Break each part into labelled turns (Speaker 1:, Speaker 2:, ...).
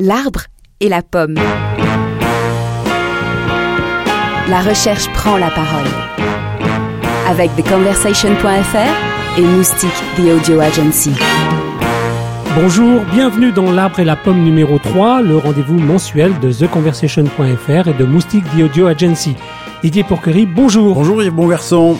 Speaker 1: L'arbre et la pomme. La recherche prend la parole. Avec TheConversation.fr et Moustique The Audio Agency.
Speaker 2: Bonjour, bienvenue dans L'arbre et la pomme numéro 3, le rendez-vous mensuel de TheConversation.fr et de Moustique The Audio Agency. Didier Porquerie, bonjour.
Speaker 3: Bonjour Yves Bonverson.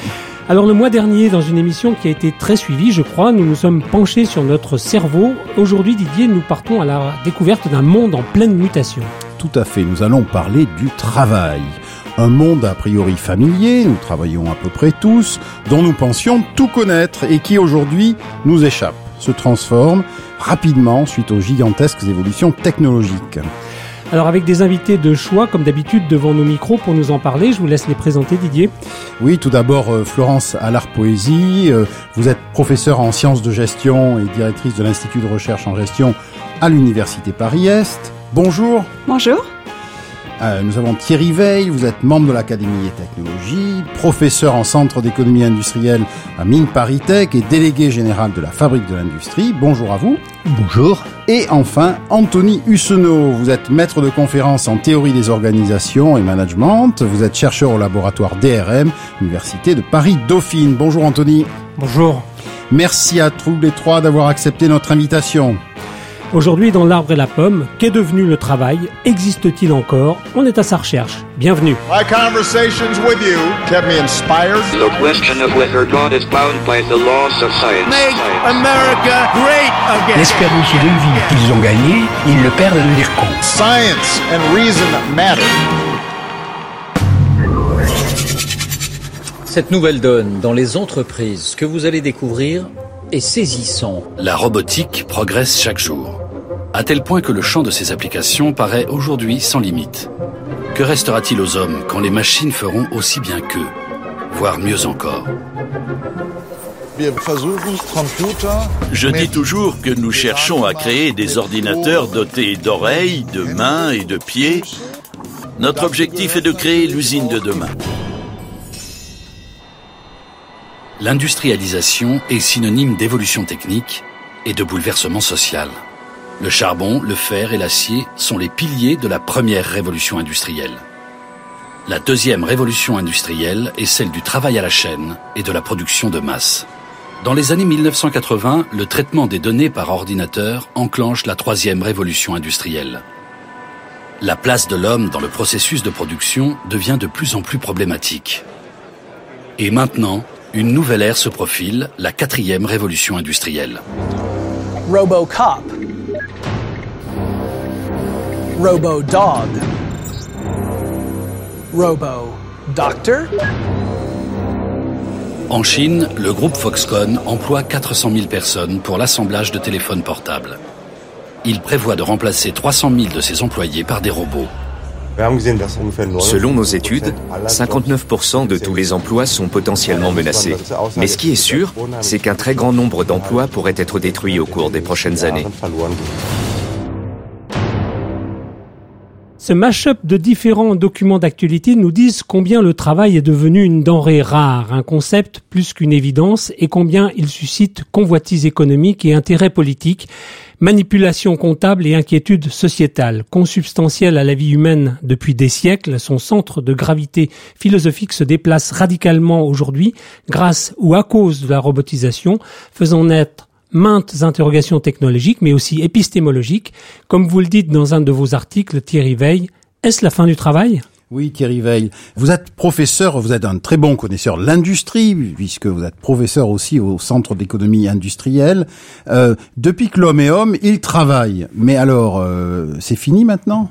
Speaker 2: Alors le mois dernier, dans une émission qui a été très suivie, je crois, nous nous sommes penchés sur notre cerveau. Aujourd'hui, Didier, nous partons à la découverte d'un monde en pleine mutation.
Speaker 3: Tout à fait, nous allons parler du travail. Un monde a priori familier, nous travaillons à peu près tous, dont nous pensions tout connaître et qui aujourd'hui nous échappe, se transforme rapidement suite aux gigantesques évolutions technologiques.
Speaker 2: Alors avec des invités de choix, comme d'habitude, devant nos micros pour nous en parler, je vous laisse les présenter, Didier.
Speaker 3: Oui, tout d'abord euh, Florence Allard-Poésie, euh, vous êtes professeure en sciences de gestion et directrice de l'Institut de recherche en gestion à l'Université Paris-Est. Bonjour.
Speaker 4: Bonjour.
Speaker 3: Euh, nous avons Thierry Veil, vous êtes membre de l'Académie des technologies, professeur en centre d'économie industrielle à Mine Paris Tech et délégué général de la Fabrique de l'Industrie. Bonjour à vous.
Speaker 5: Bonjour.
Speaker 3: Et enfin, Anthony Hussenot, vous êtes maître de conférence en théorie des organisations et management, vous êtes chercheur au laboratoire DRM, Université de Paris-Dauphine. Bonjour Anthony.
Speaker 2: Bonjour.
Speaker 3: Merci à tous les trois d'avoir accepté notre invitation.
Speaker 2: Aujourd'hui, dans L'arbre et la pomme, qu'est devenu le travail? Existe-t-il encore? On est à sa recherche. Bienvenue.
Speaker 6: My conversations with you kept me inspired.
Speaker 7: The question of whether God is bound by the laws of science.
Speaker 8: Make America great again.
Speaker 5: L'espérance de vie qu'ils ont gagné, ils le perdent de dire compte.
Speaker 6: Science and reason matter.
Speaker 9: Cette nouvelle donne dans les entreprises, ce que vous allez découvrir saisissant.
Speaker 10: La robotique progresse chaque jour, à tel point que le champ de ses applications paraît aujourd'hui sans limite. Que restera-t-il aux hommes quand les machines feront aussi bien qu'eux, voire mieux encore?
Speaker 11: Je dis toujours que nous cherchons à créer des ordinateurs dotés d'oreilles, de mains et de pieds. Notre objectif est de créer l'usine de demain.
Speaker 10: L'industrialisation est synonyme d'évolution technique et de bouleversement social. Le charbon, le fer et l'acier sont les piliers de la première révolution industrielle. La deuxième révolution industrielle est celle du travail à la chaîne et de la production de masse. Dans les années 1980, le traitement des données par ordinateur enclenche la troisième révolution industrielle. La place de l'homme dans le processus de production devient de plus en plus problématique. Et maintenant, une nouvelle ère se profile, la quatrième révolution industrielle.
Speaker 8: Robocop. Robo-dog. Robo-doctor.
Speaker 10: En Chine, le groupe Foxconn emploie 400 000 personnes pour l'assemblage de téléphones portables. Il prévoit de remplacer 300 000 de ses employés par des robots.
Speaker 12: Selon nos études, 59% de tous les emplois sont potentiellement menacés. Mais ce qui est sûr, c'est qu'un très grand nombre d'emplois pourraient être détruits au cours des prochaines années.
Speaker 2: Ce mash-up de différents documents d'actualité nous disent combien le travail est devenu une denrée rare, un concept plus qu'une évidence, et combien il suscite convoitises économiques et intérêts politiques, manipulation comptable et inquiétude sociétale. Consubstantielle à la vie humaine depuis des siècles, son centre de gravité philosophique se déplace radicalement aujourd'hui grâce ou à cause de la robotisation, faisant naître maintes interrogations technologiques, mais aussi épistémologiques. Comme vous le dites dans un de vos articles, Thierry Veil, est-ce la fin du travail?
Speaker 3: Oui, Thierry Veil. Vous êtes professeur, vous êtes un très bon connaisseur de l'industrie, puisque vous êtes professeur aussi au Centre d'économie industrielle. Euh, depuis que l'homme est homme, il travaille. Mais alors, euh, c'est fini maintenant?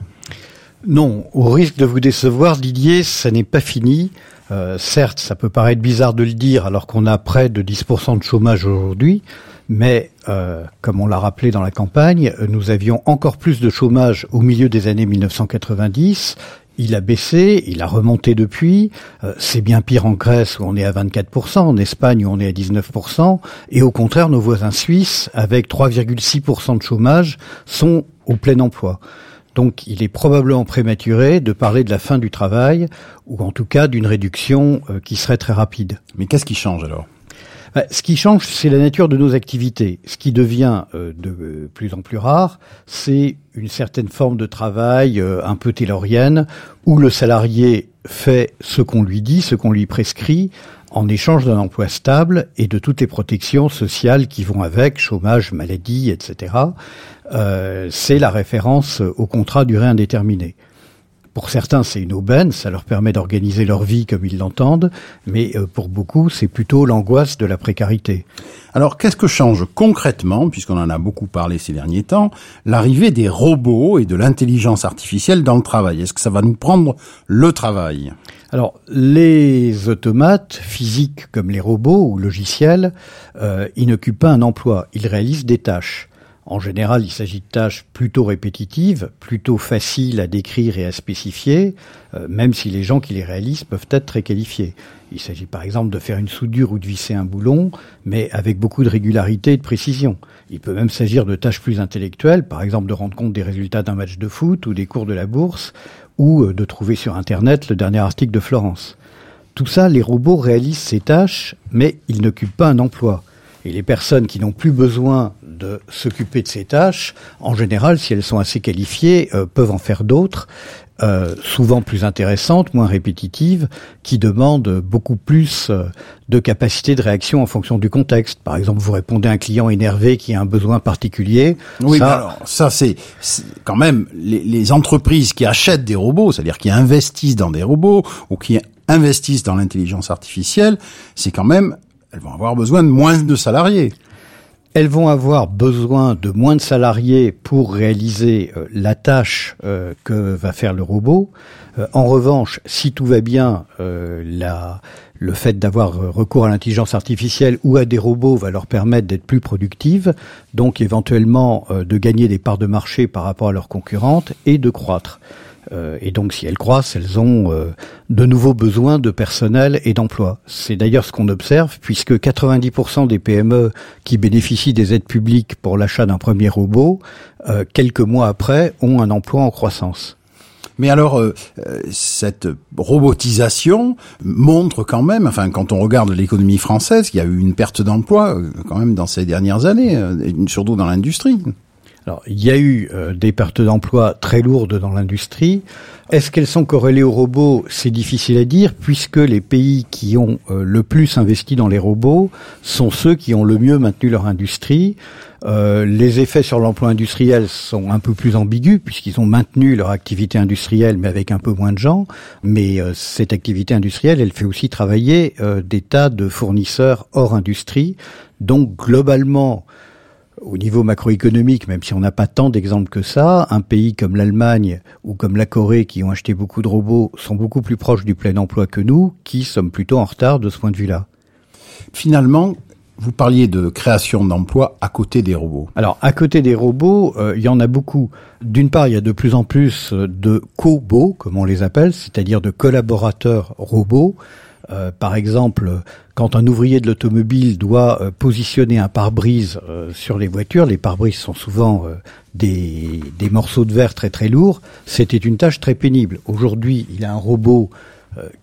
Speaker 5: Non, au risque de vous décevoir, Didier, ça n'est pas fini. Euh, certes, ça peut paraître bizarre de le dire alors qu'on a près de 10% de chômage aujourd'hui, mais euh, comme on l'a rappelé dans la campagne, nous avions encore plus de chômage au milieu des années 1990 il a baissé, il a remonté depuis. Euh, c'est bien pire en Grèce où on est à 24%, en Espagne où on est à 19%, et au contraire, nos voisins suisses, avec 3,6% de chômage, sont au plein emploi. Donc il est probablement prématuré de parler de la fin du travail, ou en tout cas d'une réduction euh, qui serait très rapide.
Speaker 3: Mais qu'est-ce qui change alors?
Speaker 5: Ce qui change, c'est la nature de nos activités. Ce qui devient euh, de plus en plus rare, c'est une certaine forme de travail euh, un peu taylorienne, où le salarié fait ce qu'on lui dit, ce qu'on lui prescrit, en échange d'un emploi stable et de toutes les protections sociales qui vont avec, chômage, maladie, etc. Euh, c'est la référence au contrat durée indéterminée. Pour certains, c'est une aubaine, ça leur permet d'organiser leur vie comme ils l'entendent, mais euh, pour beaucoup, c'est plutôt l'angoisse de la précarité.
Speaker 3: Alors, qu'est-ce que change concrètement, puisqu'on en a beaucoup parlé ces derniers temps, l'arrivée des robots et de l'intelligence artificielle dans le travail? Est-ce que ça va nous prendre le travail?
Speaker 5: Alors, les automates, physiques comme les robots ou logiciels, euh, ils n'occupent pas un emploi, ils réalisent des tâches. En général, il s'agit de tâches plutôt répétitives, plutôt faciles à décrire et à spécifier, euh, même si les gens qui les réalisent peuvent être très qualifiés. Il s'agit par exemple de faire une soudure ou de visser un boulon, mais avec beaucoup de régularité et de précision. Il peut même s'agir de tâches plus intellectuelles, par exemple de rendre compte des résultats d'un match de foot ou des cours de la bourse, ou euh, de trouver sur Internet le dernier article de Florence. Tout ça, les robots réalisent ces tâches, mais ils n'occupent pas un emploi. Et les personnes qui n'ont plus besoin de s'occuper de ces tâches, en général, si elles sont assez qualifiées, euh, peuvent en faire d'autres, euh, souvent plus intéressantes, moins répétitives, qui demandent beaucoup plus euh, de capacité de réaction en fonction du contexte. Par exemple, vous répondez à un client énervé qui a un besoin particulier.
Speaker 3: Oui, ça, alors ça c'est quand même les, les entreprises qui achètent des robots, c'est-à-dire qui investissent dans des robots ou qui investissent dans l'intelligence artificielle, c'est quand même elles vont avoir besoin de moins de salariés.
Speaker 5: Elles vont avoir besoin de moins de salariés pour réaliser euh, la tâche euh, que va faire le robot. Euh, en revanche, si tout va bien, le fait d'avoir recours à l'intelligence artificielle ou à des robots va leur permettre d'être plus productives, donc éventuellement de gagner des parts de marché par rapport à leurs concurrentes et de croître. Euh, et donc, si elles croissent, elles ont euh, de nouveaux besoins de personnel et d'emploi. C'est d'ailleurs ce qu'on observe, puisque 90% des PME qui bénéficient des aides publiques pour l'achat d'un premier robot, euh, quelques mois après, ont un emploi en croissance.
Speaker 3: Mais alors, cette robotisation montre quand même, enfin, quand on regarde l'économie française, qu'il y a eu une perte d'emploi quand même dans ces dernières années, surtout dans l'industrie.
Speaker 5: Il y a eu euh, des pertes d'emplois très lourdes dans l'industrie. Est-ce qu'elles sont corrélées aux robots? C'est difficile à dire, puisque les pays qui ont euh, le plus investi dans les robots sont ceux qui ont le mieux maintenu leur industrie. Euh, les effets sur l'emploi industriel sont un peu plus ambigus, puisqu'ils ont maintenu leur activité industrielle, mais avec un peu moins de gens. Mais cette activité industrielle, elle fait aussi travailler des tas de fournisseurs hors industrie. Donc, globalement, au niveau macroéconomique, même si on n'a pas tant d'exemples que ça, un pays comme l'Allemagne ou comme la Corée qui ont acheté beaucoup de robots sont beaucoup plus proches du plein emploi que nous, qui sommes plutôt en retard de ce point de vue-là.
Speaker 3: Finalement, vous parliez de création d'emplois à côté des robots.
Speaker 5: Alors, à côté des robots, euh, il y en a beaucoup. D'une part, il y a de plus en plus de cobots, comme on les appelle, c'est-à-dire de collaborateurs robots. Euh, par exemple, quand un ouvrier de l'automobile doit euh, positionner un pare-brise euh, sur les voitures, les pare-brises sont souvent des, des, morceaux de verre très très lourds, c'était une tâche très pénible. Aujourd'hui, il a un robot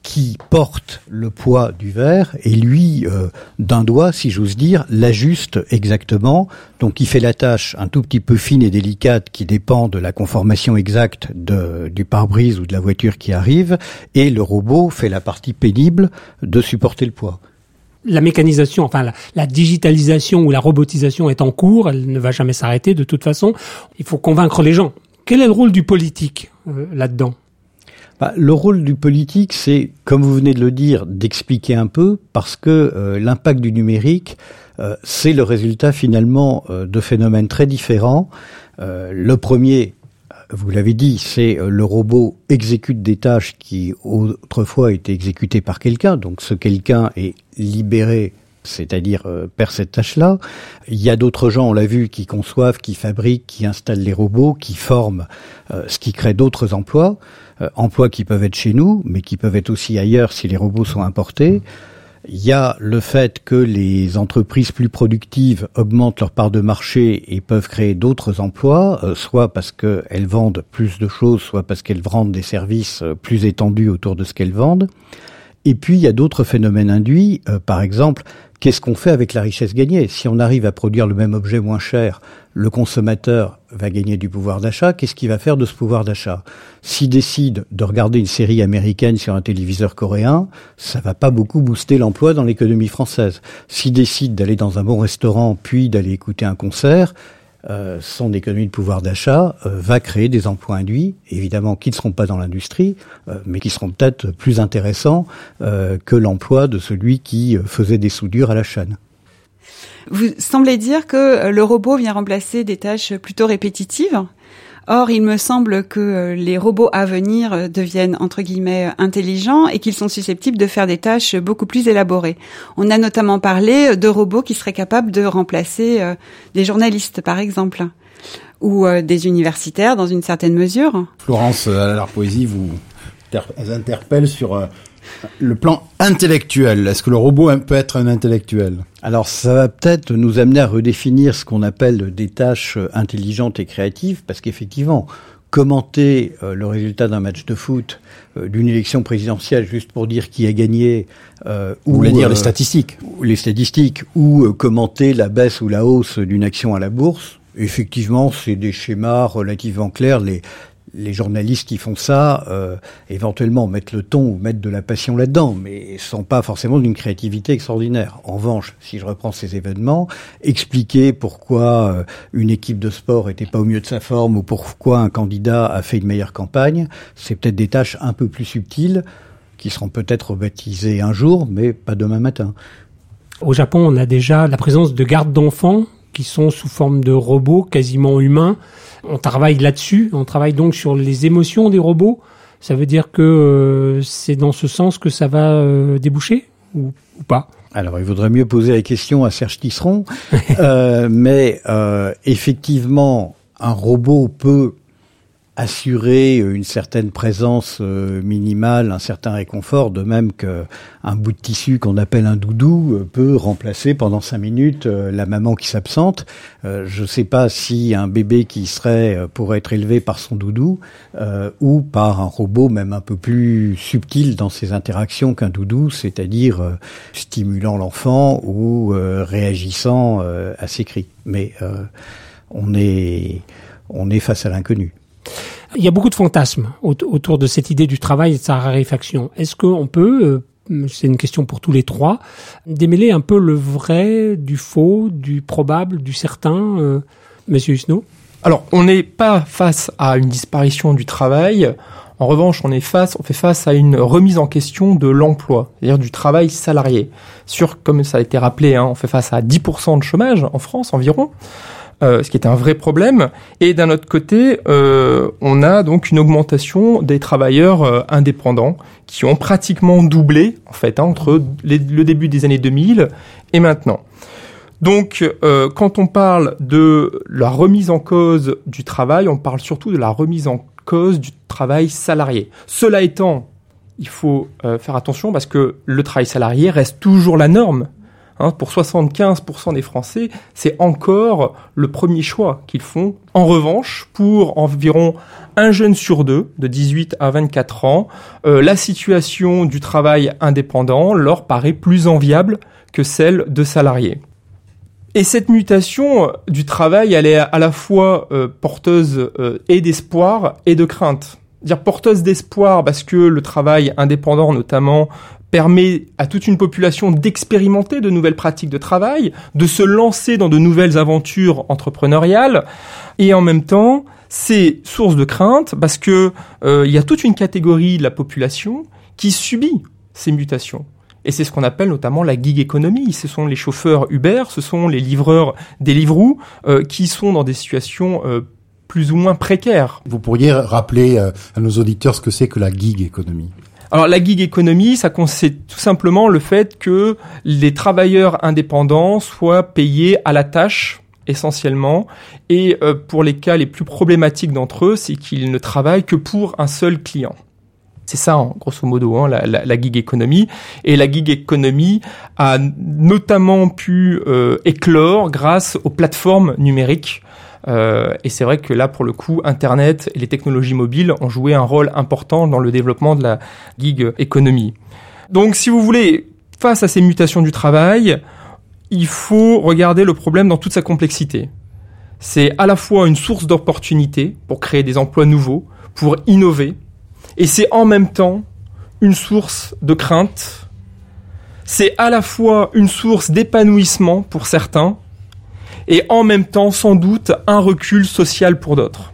Speaker 5: qui porte le poids du verre et lui, euh, d'un doigt, si j'ose dire, l'ajuste exactement. Donc il fait la tâche un tout petit peu fine et délicate qui dépend de la conformation exacte de, du pare-brise ou de la voiture qui arrive, et le robot fait la partie pénible de supporter le poids
Speaker 2: la mécanisation, enfin la, la, digitalisation ou la robotisation est en cours, elle ne va jamais s'arrêter de toute façon. Il faut convaincre les gens. Quel est le rôle du politique euh, là-dedans?
Speaker 5: Bah, le rôle du politique, c'est, comme vous venez de le dire, d'expliquer un peu, parce que euh, l'impact du numérique, euh, c'est le résultat finalement euh, de phénomènes très différents. le premier, vous l'avez dit, c'est le robot exécute des tâches qui autrefois étaient exécutées par quelqu'un, donc ce quelqu'un est libéré c'est-à-dire perd cette tâche-là. Il y a d'autres gens, on l'a vu, qui conçoivent, qui fabriquent, qui installent les robots, qui forment, ce qui crée d'autres emplois. Euh, emplois qui peuvent être chez nous, mais qui peuvent être aussi ailleurs si les robots sont importés. Il y a le fait que les entreprises plus productives augmentent leur part de marché et peuvent créer d'autres emplois, euh, soit parce qu'elles vendent plus de choses, soit parce qu'elles vendent des services euh, plus étendus autour de ce qu'elles vendent. Et puis il y a d'autres phénomènes induits, euh, par exemple, qu'est-ce qu'on fait avec la richesse gagnée? Si on arrive à produire le même objet moins cher, le consommateur va gagner du pouvoir d'achat, qu'est-ce qu'il va faire de ce pouvoir d'achat? S'il décide de regarder une série américaine sur un téléviseur coréen, ça va pas beaucoup booster l'emploi dans l'économie française. S'il décide d'aller dans un bon restaurant puis d'aller écouter un concert, euh, son économie de pouvoir d'achat euh, va créer des emplois induits, évidemment qui ne seront pas dans l'industrie, euh, mais qui seront peut-être plus intéressants que l'emploi de celui qui faisait des soudures à la chaîne.
Speaker 4: Vous semblez dire que le robot vient remplacer des tâches plutôt répétitives Or, il me semble que euh, les robots à venir euh, deviennent entre guillemets intelligents et qu'ils sont susceptibles de faire des tâches beaucoup plus élaborées. On a notamment parlé de robots qui seraient capables de remplacer euh, des journalistes, par exemple, ou des universitaires dans une certaine mesure.
Speaker 3: Florence, à la poésie, vous interpelle sur le plan intellectuel. Est-ce que le robot peut être un intellectuel?
Speaker 5: Alors ça va peut-être nous amener à redéfinir ce qu'on appelle des tâches intelligentes et créatives, parce qu'effectivement, commenter euh, le résultat d'un match de foot, euh, d'une élection présidentielle, juste pour dire qui a gagné,
Speaker 3: euh, ou lire les statistiques,
Speaker 5: les statistiques, ou commenter la baisse ou la hausse d'une action à la bourse, effectivement, c'est des schémas relativement clairs. Les, les journalistes qui font ça, euh, éventuellement mettent le ton ou mettent de la passion là-dedans, mais sont pas forcément d'une créativité extraordinaire. En revanche, si je reprends ces événements, expliquer pourquoi euh, une équipe de sport était pas au mieux de sa forme ou pourquoi un candidat a fait une meilleure campagne, c'est peut-être des tâches un peu plus subtiles qui seront peut-être baptisées un jour, mais pas demain matin.
Speaker 2: Au Japon, on a déjà la présence de gardes d'enfants qui sont sous forme de robots quasiment humains. On travaille là-dessus, on travaille donc sur les émotions des robots. Ça veut dire que euh, c'est dans ce sens que ça va euh, déboucher ou, pas.
Speaker 5: Alors, il vaudrait mieux poser la question à Serge Tisseron, euh, mais effectivement, un robot peut assurer une certaine présence euh, minimale, un certain réconfort, de même qu'un bout de tissu qu'on appelle un doudou euh, peut remplacer pendant cinq minutes euh, la maman qui s'absente. je ne sais pas si un bébé qui serait pourrait être élevé par son doudou ou par un robot même un peu plus subtil dans ses interactions qu'un doudou, c'est-à-dire stimulant l'enfant ou réagissant à ses cris. Mais on est on est face à l'inconnu.
Speaker 2: Il y a beaucoup de fantasmes autour de cette idée du travail et de sa raréfaction. Est-ce qu'on peut, euh, c'est une question pour tous les trois, démêler un peu le vrai du faux, du probable, du certain, euh, Monsieur Husneau
Speaker 13: Alors, on n'est pas face à une disparition du travail. En revanche, on est face, on fait face à une remise en question de l'emploi, c'est-à-dire du travail salarié. Sur, comme ça a été rappelé, hein, on fait face à 10% de chômage en France environ. Euh, ce qui est un vrai problème. Et d'un autre côté, euh, on a donc une augmentation des travailleurs euh, indépendants qui ont pratiquement doublé en fait hein, entre le début des années 2000 et maintenant. Donc, quand on parle de la remise en cause du travail, on parle surtout de la remise en cause du travail salarié. Cela étant, il faut faire attention parce que le travail salarié reste toujours la norme Hein, pour 75% des Français, c'est encore le premier choix qu'ils font. En revanche, pour environ un jeune sur deux, de 18 à 24 ans, euh, la situation du travail indépendant leur paraît plus enviable que celle de salariés. Et cette mutation du travail, elle est à la fois euh, porteuse euh, et d'espoir et de crainte dire porteuse d'espoir parce que le travail indépendant notamment permet à toute une population d'expérimenter de nouvelles pratiques de travail, de se lancer dans de nouvelles aventures entrepreneuriales, et en même temps, c'est source de crainte parce que euh, il y a toute une catégorie de la population qui subit ces mutations. Et c'est ce qu'on appelle notamment la gig economy. Ce sont les chauffeurs Uber, ce sont les livreurs Deliveroo euh, qui sont dans des situations euh, plus ou moins précaires.
Speaker 3: Vous pourriez rappeler à nos auditeurs ce que c'est que la gig economy
Speaker 13: alors la gig economy, ça consiste tout simplement le fait que les travailleurs indépendants soient payés à la tâche essentiellement et euh, pour les cas les plus problématiques d'entre eux, c'est qu'ils ne travaillent que pour un seul client. C'est ça, hein, grosso modo, hein, la, la, gig economy. Et la gig economy a notamment pu euh, éclore grâce aux plateformes numériques euh, et c'est vrai que là, pour le coup, Internet et les technologies mobiles ont joué un rôle important dans le développement de la gig economy. Donc si vous voulez, face à ces mutations du travail, il faut regarder le problème dans toute sa complexité. C'est à la fois une source d'opportunité pour créer des emplois nouveaux, pour innover, et c'est en même temps une source de crainte. C'est à la fois une source d'épanouissement pour certains, et en même temps sans doute un recul social pour d'autres.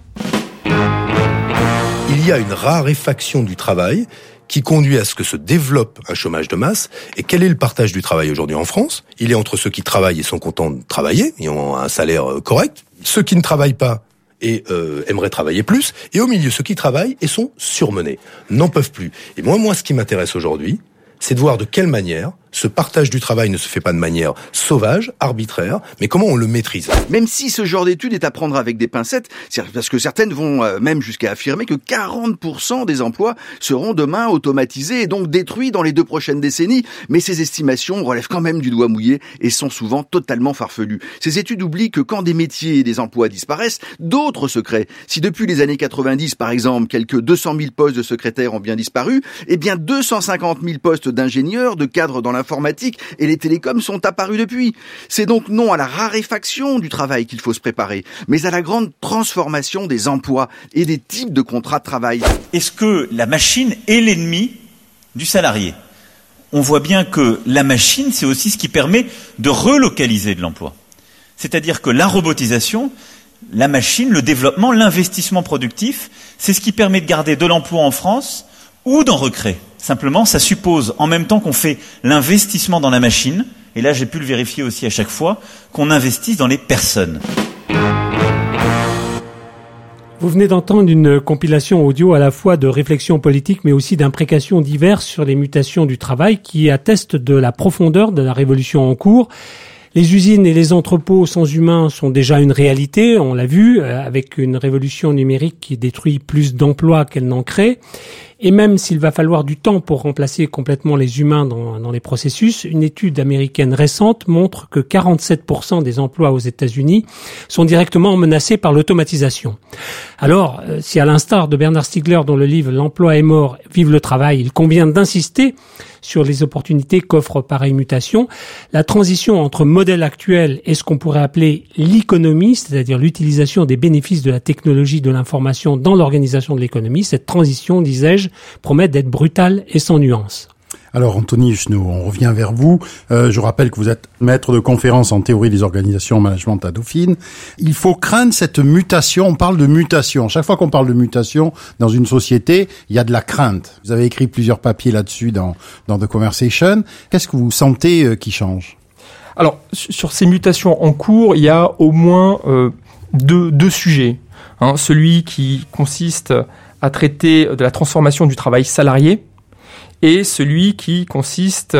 Speaker 14: Il y a une raréfaction du travail qui conduit à ce que se développe un chômage de masse. Et quel est le partage du travail aujourd'hui en France? Il est entre ceux qui travaillent et sont contents de travailler, et ont un salaire euh, correct, ceux qui ne travaillent pas et euh, aimeraient travailler plus, et au milieu ceux qui travaillent et sont surmenés, n'en peuvent plus. Et moi, moi, ce qui m'intéresse aujourd'hui, c'est de voir de quelle manière ce partage du travail ne se fait pas de manière sauvage, arbitraire, mais comment on le maîtrise?
Speaker 15: Même si ce genre d'étude est à prendre avec des pincettes, parce que certaines vont euh, même jusqu'à affirmer que 40% des emplois seront demain automatisés et donc détruits dans les deux prochaines décennies, mais ces estimations relèvent quand même du doigt mouillé et sont souvent totalement farfelues. Ces études oublient que quand des métiers et des emplois disparaissent, d'autres se créent. Si depuis les années 90, par exemple, quelques 200 000 postes de secrétaires ont bien disparu, eh bien 250 000 postes d'ingénieurs, de cadres dans la l'informatique et les télécoms sont apparus depuis. C'est donc non à la raréfaction du travail qu'il faut se préparer, mais à la grande transformation des emplois et des types de contrats de travail.
Speaker 16: Est-ce que la machine est l'ennemi du salarié? On voit bien que la machine, c'est aussi ce qui permet de relocaliser de l'emploi. C'est-à-dire que la robotisation, la machine, le développement, l'investissement productif, c'est ce qui permet de garder de l'emploi en France ou d'en recréer. Simplement, ça suppose, en même temps qu'on fait l'investissement dans la machine, et là j'ai pu le vérifier aussi à chaque fois, qu'on investisse dans les personnes.
Speaker 2: Vous venez d'entendre une compilation audio à la fois de réflexions politiques mais aussi d'imprécations diverses sur les mutations du travail qui attestent de la profondeur de la révolution en cours. Les usines et les entrepôts sans humains sont déjà une réalité, on l'a vu, euh, avec une révolution numérique qui détruit plus d'emplois qu'elle n'en crée. Et même s'il va falloir du temps pour remplacer complètement les humains dans, les processus, une étude américaine récente montre que 47% des emplois aux États-Unis sont directement menacés par l'automatisation. Alors, euh, si à l'instar de Bernard Stiegler dans le livre L'emploi est mort, vive le travail, il convient d'insister sur les opportunités qu'offre pareille mutation, la transition entre modèle actuel et ce qu'on pourrait appeler l'économie, c'est-à-dire l'utilisation des bénéfices de la technologie de l'information dans l'organisation de l'économie, cette transition, disais-je, promet d'être brutale et sans nuance.
Speaker 3: Alors Anthony Chenot, on revient vers vous. Euh, je rappelle que vous êtes maître de conférence en théorie des organisations en management à Dauphine. Il faut craindre cette mutation. On parle de mutation. Chaque fois qu'on parle de mutation dans une société, il y a de la crainte. Vous avez écrit plusieurs papiers là-dessus dans, dans The Conversation. Qu'est-ce que vous sentez euh, qui change?
Speaker 13: Alors sur ces mutations en cours, il y a au moins euh, deux, deux sujets. Hein, celui qui consiste à traiter de la transformation du travail salarié et celui qui consiste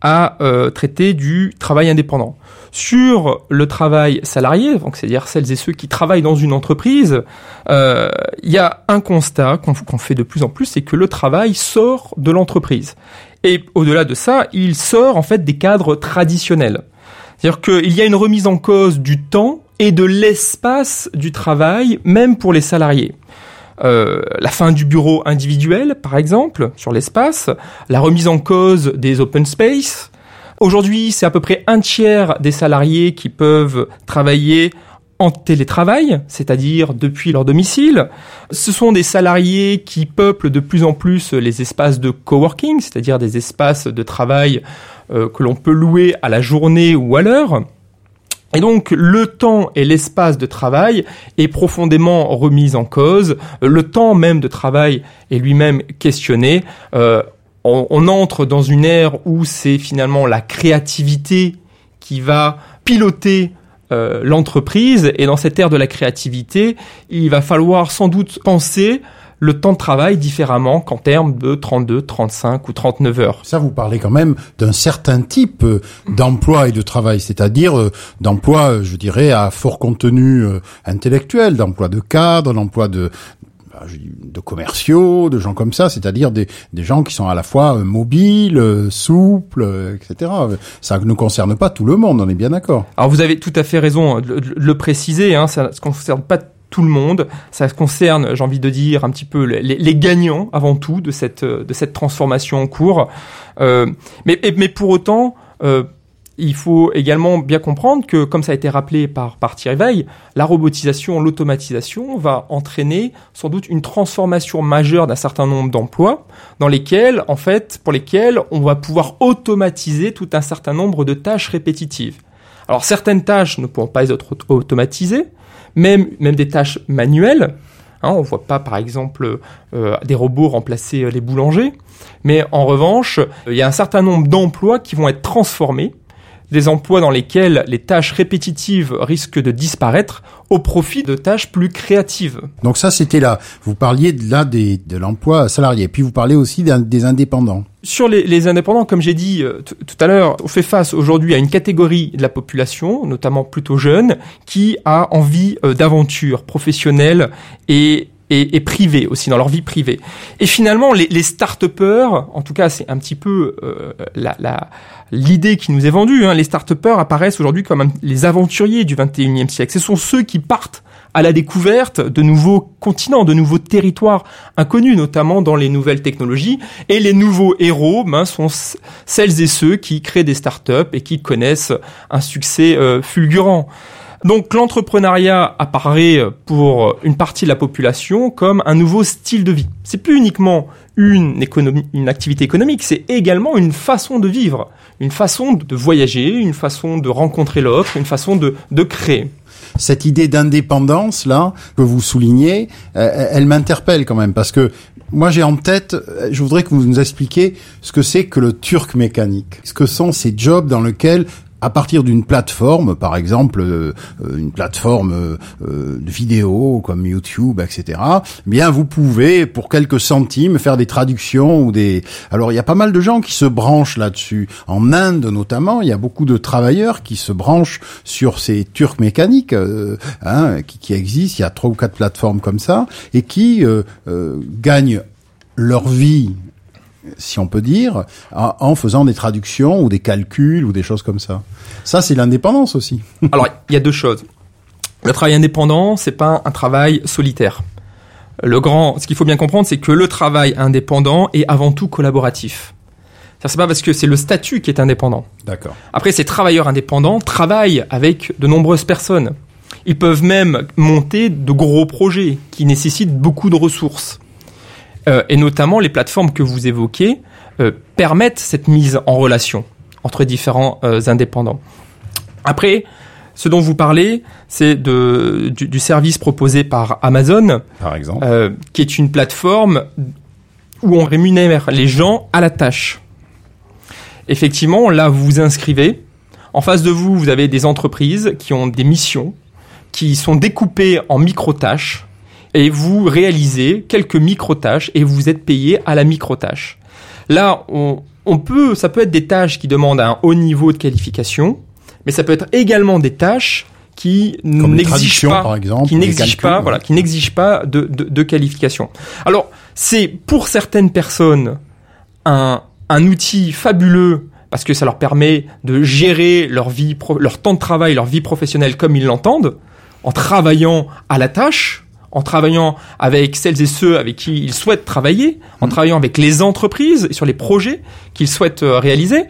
Speaker 13: à euh, traiter du travail indépendant. Sur le travail salarié, donc c'est-à-dire celles et ceux qui travaillent dans une entreprise, euh, il y a un constat qu'on fait de plus en plus, c'est que le travail sort de l'entreprise. Et au-delà de ça, il sort en fait des cadres traditionnels. C'est-à-dire qu'il y a une remise en cause du temps et de l'espace du travail, même pour les salariés. Euh, la fin du bureau individuel, par exemple, sur l'espace, la remise en cause des open space. Aujourd'hui, c'est à peu près un tiers des salariés qui peuvent travailler en télétravail, c'est-à-dire depuis leur domicile. Ce sont des salariés qui peuplent de plus en plus les espaces de coworking, c'est-à-dire des espaces de travail euh, que l'on peut louer à la journée ou à l'heure. Et donc le temps et l'espace de travail est profondément remis en cause, le temps même de travail est lui-même questionné. Euh, on, entre dans une ère où c'est finalement la créativité qui va piloter euh, l'entreprise, et dans cette ère de la créativité, il va falloir sans doute penser le temps de travail différemment qu'en termes de 32, 35 ou 39 heures.
Speaker 3: Ça, vous parlez quand même d'un certain type euh, d'emploi et de travail, c'est-à-dire euh, d'emploi, euh, je dirais, à fort contenu intellectuel, d'emploi de cadre, d'emploi de bah, de commerciaux, de gens comme ça, c'est-à-dire des, des gens qui sont à la fois mobiles, souples, etc. Ça ne concerne pas tout le monde, on est bien d'accord.
Speaker 13: Alors vous avez tout à fait raison de le préciser, hein, ça ne concerne pas tout le monde. Ça concerne, j'ai envie de dire, un petit peu les, gagnants avant tout de cette de cette transformation en cours. Euh, mais mais pour autant. Euh, il faut également bien comprendre que, comme ça a été rappelé par, par Thierry la robotisation, l'automatisation va entraîner sans doute une transformation majeure d'un certain nombre d'emplois dans lesquels, en fait, pour lesquels on va pouvoir automatiser tout un certain nombre de tâches répétitives. Alors certaines tâches ne pourront pas être automatisées, même, des tâches manuelles. Hein, on ne voit pas, par exemple, euh, des robots remplacer euh, les boulangers. Mais en revanche, il y a un certain nombre d'emplois qui vont être transformés des emplois dans lesquels les tâches répétitives risquent de disparaître au profit de tâches plus créatives.
Speaker 3: Donc ça, c'était là. Vous parliez de là des, de l'emploi salarié, puis vous parlez aussi des indépendants.
Speaker 13: Sur les, les indépendants, comme j'ai dit euh, tout à l'heure, on fait face aujourd'hui à une catégorie de la population, notamment plutôt jeune, qui a envie euh, d'aventure professionnelle et et, et privés aussi, dans leur vie privée. Et finalement, les, les start-upers, en tout cas c'est un petit peu euh, la, la, l'idée qui nous est vendue, hein, les start-upers apparaissent aujourd'hui comme les aventuriers du 21e siècle. Ce sont ceux qui partent à la découverte de nouveaux continents, de nouveaux territoires inconnus, notamment dans les nouvelles technologies. Et les nouveaux héros ben, sont celles et ceux qui créent des start-up et qui connaissent un succès euh, fulgurant. Donc l'entrepreneuriat apparaît pour une partie de la population comme un nouveau style de vie. C'est plus uniquement une économie, une activité économique, c'est également une façon de vivre, une façon de voyager, une façon de rencontrer l'autre, une façon de, de créer
Speaker 3: cette idée d'indépendance là que vous soulignez, euh, elle m'interpelle quand même parce que moi j'ai en tête, euh, je voudrais que vous nous expliquiez ce que c'est que le turc mécanique, ce que sont ces jobs dans lesquels à partir d'une plateforme, par exemple euh, euh, une plateforme euh, de vidéo comme YouTube, etc. Eh bien, vous pouvez pour quelques centimes faire des traductions ou des. Alors, il y a pas mal de gens qui se branchent là-dessus. En Inde, notamment, il y a beaucoup de travailleurs qui se branchent sur ces turcs mécaniques hein, qui, qui, existent. Il y a trois ou quatre plateformes comme ça et qui gagnent leur vie si on peut dire, en faisant des traductions ou des calculs ou des choses comme ça. Ça, c'est l'indépendance aussi.
Speaker 13: Alors, il y a deux choses. Le travail indépendant, c'est pas un travail solitaire. Le grand, ce qu'il faut bien comprendre, c'est que le travail indépendant est avant tout collaboratif. Ça, c'est pas parce que c'est le statut qui est indépendant.
Speaker 3: D'accord.
Speaker 13: Après, ces travailleurs indépendants travaillent avec de nombreuses personnes. Ils peuvent même monter de gros projets qui nécessitent beaucoup de ressources. Euh, et notamment les plateformes que vous évoquez euh, permettent cette mise en relation entre différents euh, indépendants. Après, ce dont vous parlez, c'est de, du, service proposé par Amazon,
Speaker 3: par exemple,
Speaker 13: qui est une plateforme où on rémunère les gens à la tâche. Effectivement, là, vous vous inscrivez. En face de vous, vous avez des entreprises qui ont des missions, qui sont découpées en micro-tâches et vous réalisez quelques micro-tâches et vous êtes payé à la micro-tâche. Là, on, on peut, ça peut être des tâches qui demandent un haut niveau de qualification, mais ça peut être également des tâches qui n'exigent pas,
Speaker 3: par exemple,
Speaker 13: qui n'exigent pas, voilà, qui n'exigent pas de, de, de, qualification. Alors, c'est pour certaines personnes un, un outil fabuleux parce que ça leur permet de gérer leur vie, leur temps de travail, leur vie professionnelle comme ils l'entendent, en travaillant à la tâche, en travaillant avec celles et ceux avec qui ils souhaitent travailler, en mm. travaillant avec les entreprises sur les projets qu'ils souhaitent euh, réaliser.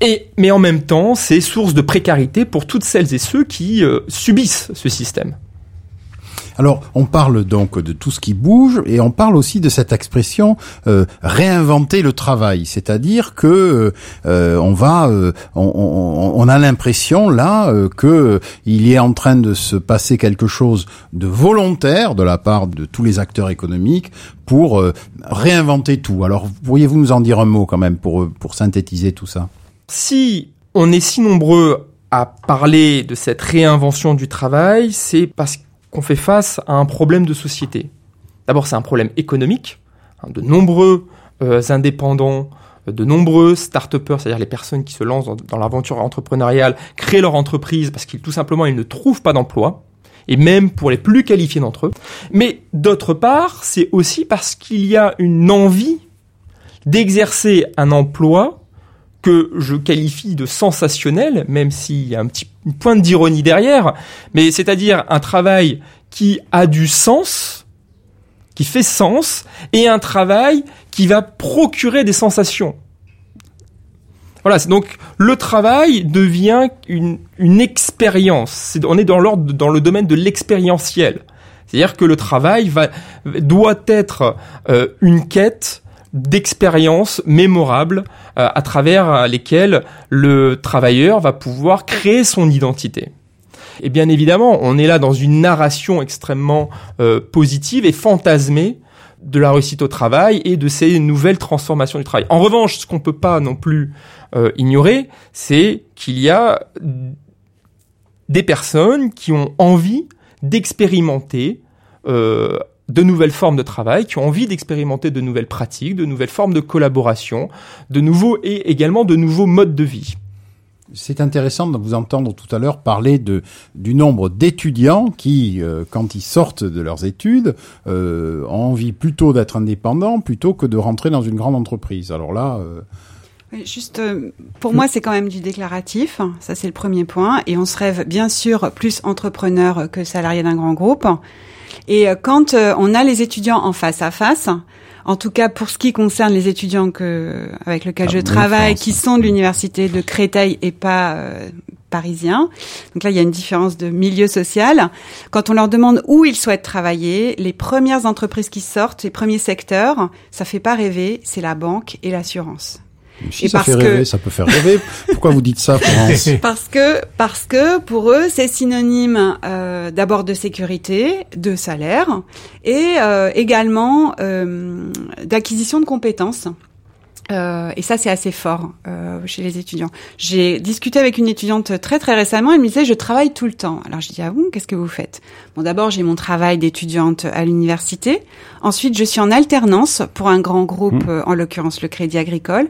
Speaker 13: Et, mais en même temps, c'est source de précarité pour toutes celles et ceux qui euh, subissent ce système.
Speaker 3: Alors, on parle donc de tout ce qui bouge et on parle aussi de cette expression euh, réinventer le travail, c'est-à-dire que euh, on va, euh, on, on, a l'impression là que il est en train de se passer quelque chose de volontaire de la part de tous les acteurs économiques pour réinventer tout. Alors, pourriez-vous nous en dire un mot quand même pour pour synthétiser tout ça?
Speaker 13: Si on est si nombreux à parler de cette réinvention du travail, c'est parce qu'on fait face à un problème de société. D'abord, c'est un problème économique. Hein, de nombreux euh, indépendants, euh, de nombreux start-upers, c'est-à-dire les personnes qui se lancent dans, l'aventure entrepreneuriale, créent leur entreprise parce qu'ils tout simplement ils ne trouvent pas d'emploi, et même pour les plus qualifiés d'entre eux. Mais d'autre part, c'est aussi parce qu'il y a une envie d'exercer un emploi que je qualifie de sensationnel, même s'il y a un petit point d'ironie derrière, mais c'est-à-dire un travail qui a du sens, qui fait sens, et un travail qui va procurer des sensations. Voilà, donc le travail devient une, une expérience. on est dans l'ordre, dans le domaine de l'expérientiel. C'est-à-dire que le travail va, doit être euh, une quête d'expériences mémorables euh, à travers lesquelles le travailleur va pouvoir créer son identité. Et bien évidemment, on est là dans une narration extrêmement euh, positive et fantasmée de la réussite au travail et de ces nouvelles transformations du travail. En revanche, ce qu'on peut pas non plus euh, ignorer, c'est qu'il y a des personnes qui ont envie d'expérimenter euh, de nouvelles formes de travail, qui ont envie d'expérimenter de nouvelles pratiques, de nouvelles formes de collaboration, de nouveaux et également de nouveaux modes de vie.
Speaker 3: C'est intéressant de vous entendre tout à l'heure parler de, du nombre d'étudiants qui, euh, quand ils sortent de leurs études, euh, ont envie plutôt d'être indépendants plutôt que de rentrer dans une grande entreprise. Alors là... Euh...
Speaker 4: Juste, euh, pour moi, c'est quand même du déclaratif. Ça, c'est le premier point. Et on se rêve, bien sûr, plus entrepreneur que salarié d'un grand groupe. Et euh, quand on a les étudiants en face à face, en tout cas pour ce qui concerne les étudiants que, avec lesquels je travaille, qui sont de l'université de Créteil et pas euh, parisiens. Donc là, il y a une différence de milieu social. Quand on leur demande où ils souhaitent travailler, les premières entreprises qui sortent, les premiers secteurs, ça fait pas rêver, c'est la banque et l'assurance.
Speaker 3: Si ça fait rêver, ça peut faire rêver. Pourquoi vous dites ça, Florence
Speaker 4: Parce que parce que pour eux, c'est synonyme euh, d'abord de sécurité, de salaire et euh, également euh, d'acquisition de compétences. Euh, et ça, c'est assez fort euh, chez les étudiants. J'ai discuté avec une étudiante très très récemment. Elle me disait, je travaille tout le temps. Alors je dis, ah bon, qu'est-ce que vous faites? Bon, d'abord, j'ai mon travail d'étudiante à l'université. Ensuite, je suis en alternance pour un grand groupe, mmh. euh, en l'occurrence le Crédit Agricole.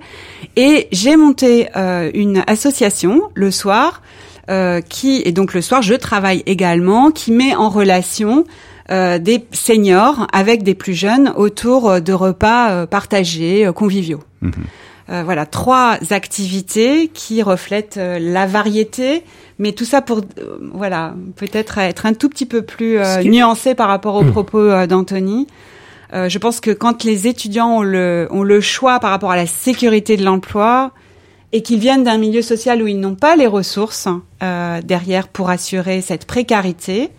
Speaker 4: Et j'ai monté euh, une association le soir, euh, qui et donc le soir, je travaille également, qui met en relation des seniors avec des plus jeunes autour de repas partagés, conviviaux. Mhm. Euh, voilà, trois activités qui reflètent euh, la variété, mais tout ça pour, euh, voilà, peut-être être un tout petit peu plus nuancé par rapport aux mhm. propos d'Anthony. je pense que quand les étudiants ont le, ont le choix par rapport à la sécurité de l'emploi et qu'ils viennent d'un milieu social où ils n'ont pas les ressources derrière pour assurer cette précarité,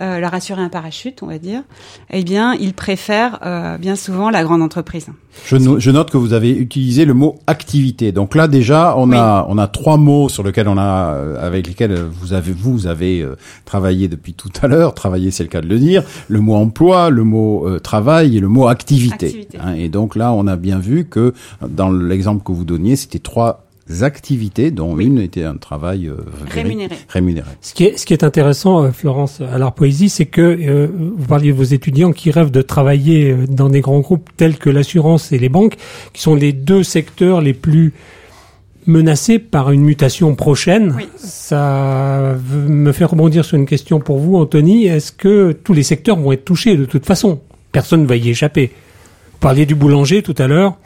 Speaker 4: euh, leur assurer un parachute, on va dire, eh bien, ils préfèrent euh, bien souvent la grande entreprise.
Speaker 3: Je, je, note que vous avez utilisé le mot activité. Donc là, déjà, on a on a trois mots sur lesquels on a euh, avec lesquels vous avez vous avez euh, travaillé depuis tout à l'heure. Travailler, c'est le cas de le dire. Le mot emploi, le mot travail et le mot activité. activité. Hein, et donc là, on a bien vu que dans l'exemple que vous donniez, c'était trois activités, dont une était un travail euh, rémunéré. rémunéré.
Speaker 2: Ce qui est, ce qui est intéressant, euh, Florence, à l'art poésie, c'est que euh, vous parliez de vos étudiants qui rêvent de travailler dans des grands groupes tels que l'assurance et les banques, qui sont les deux secteurs les plus menacés par une mutation prochaine. Ça me fait rebondir sur une question pour vous, Anthony. Est-ce que tous les secteurs vont être touchés? De toute façon Personne ne va y échapper. Vous parliez du boulanger tout à l'heure.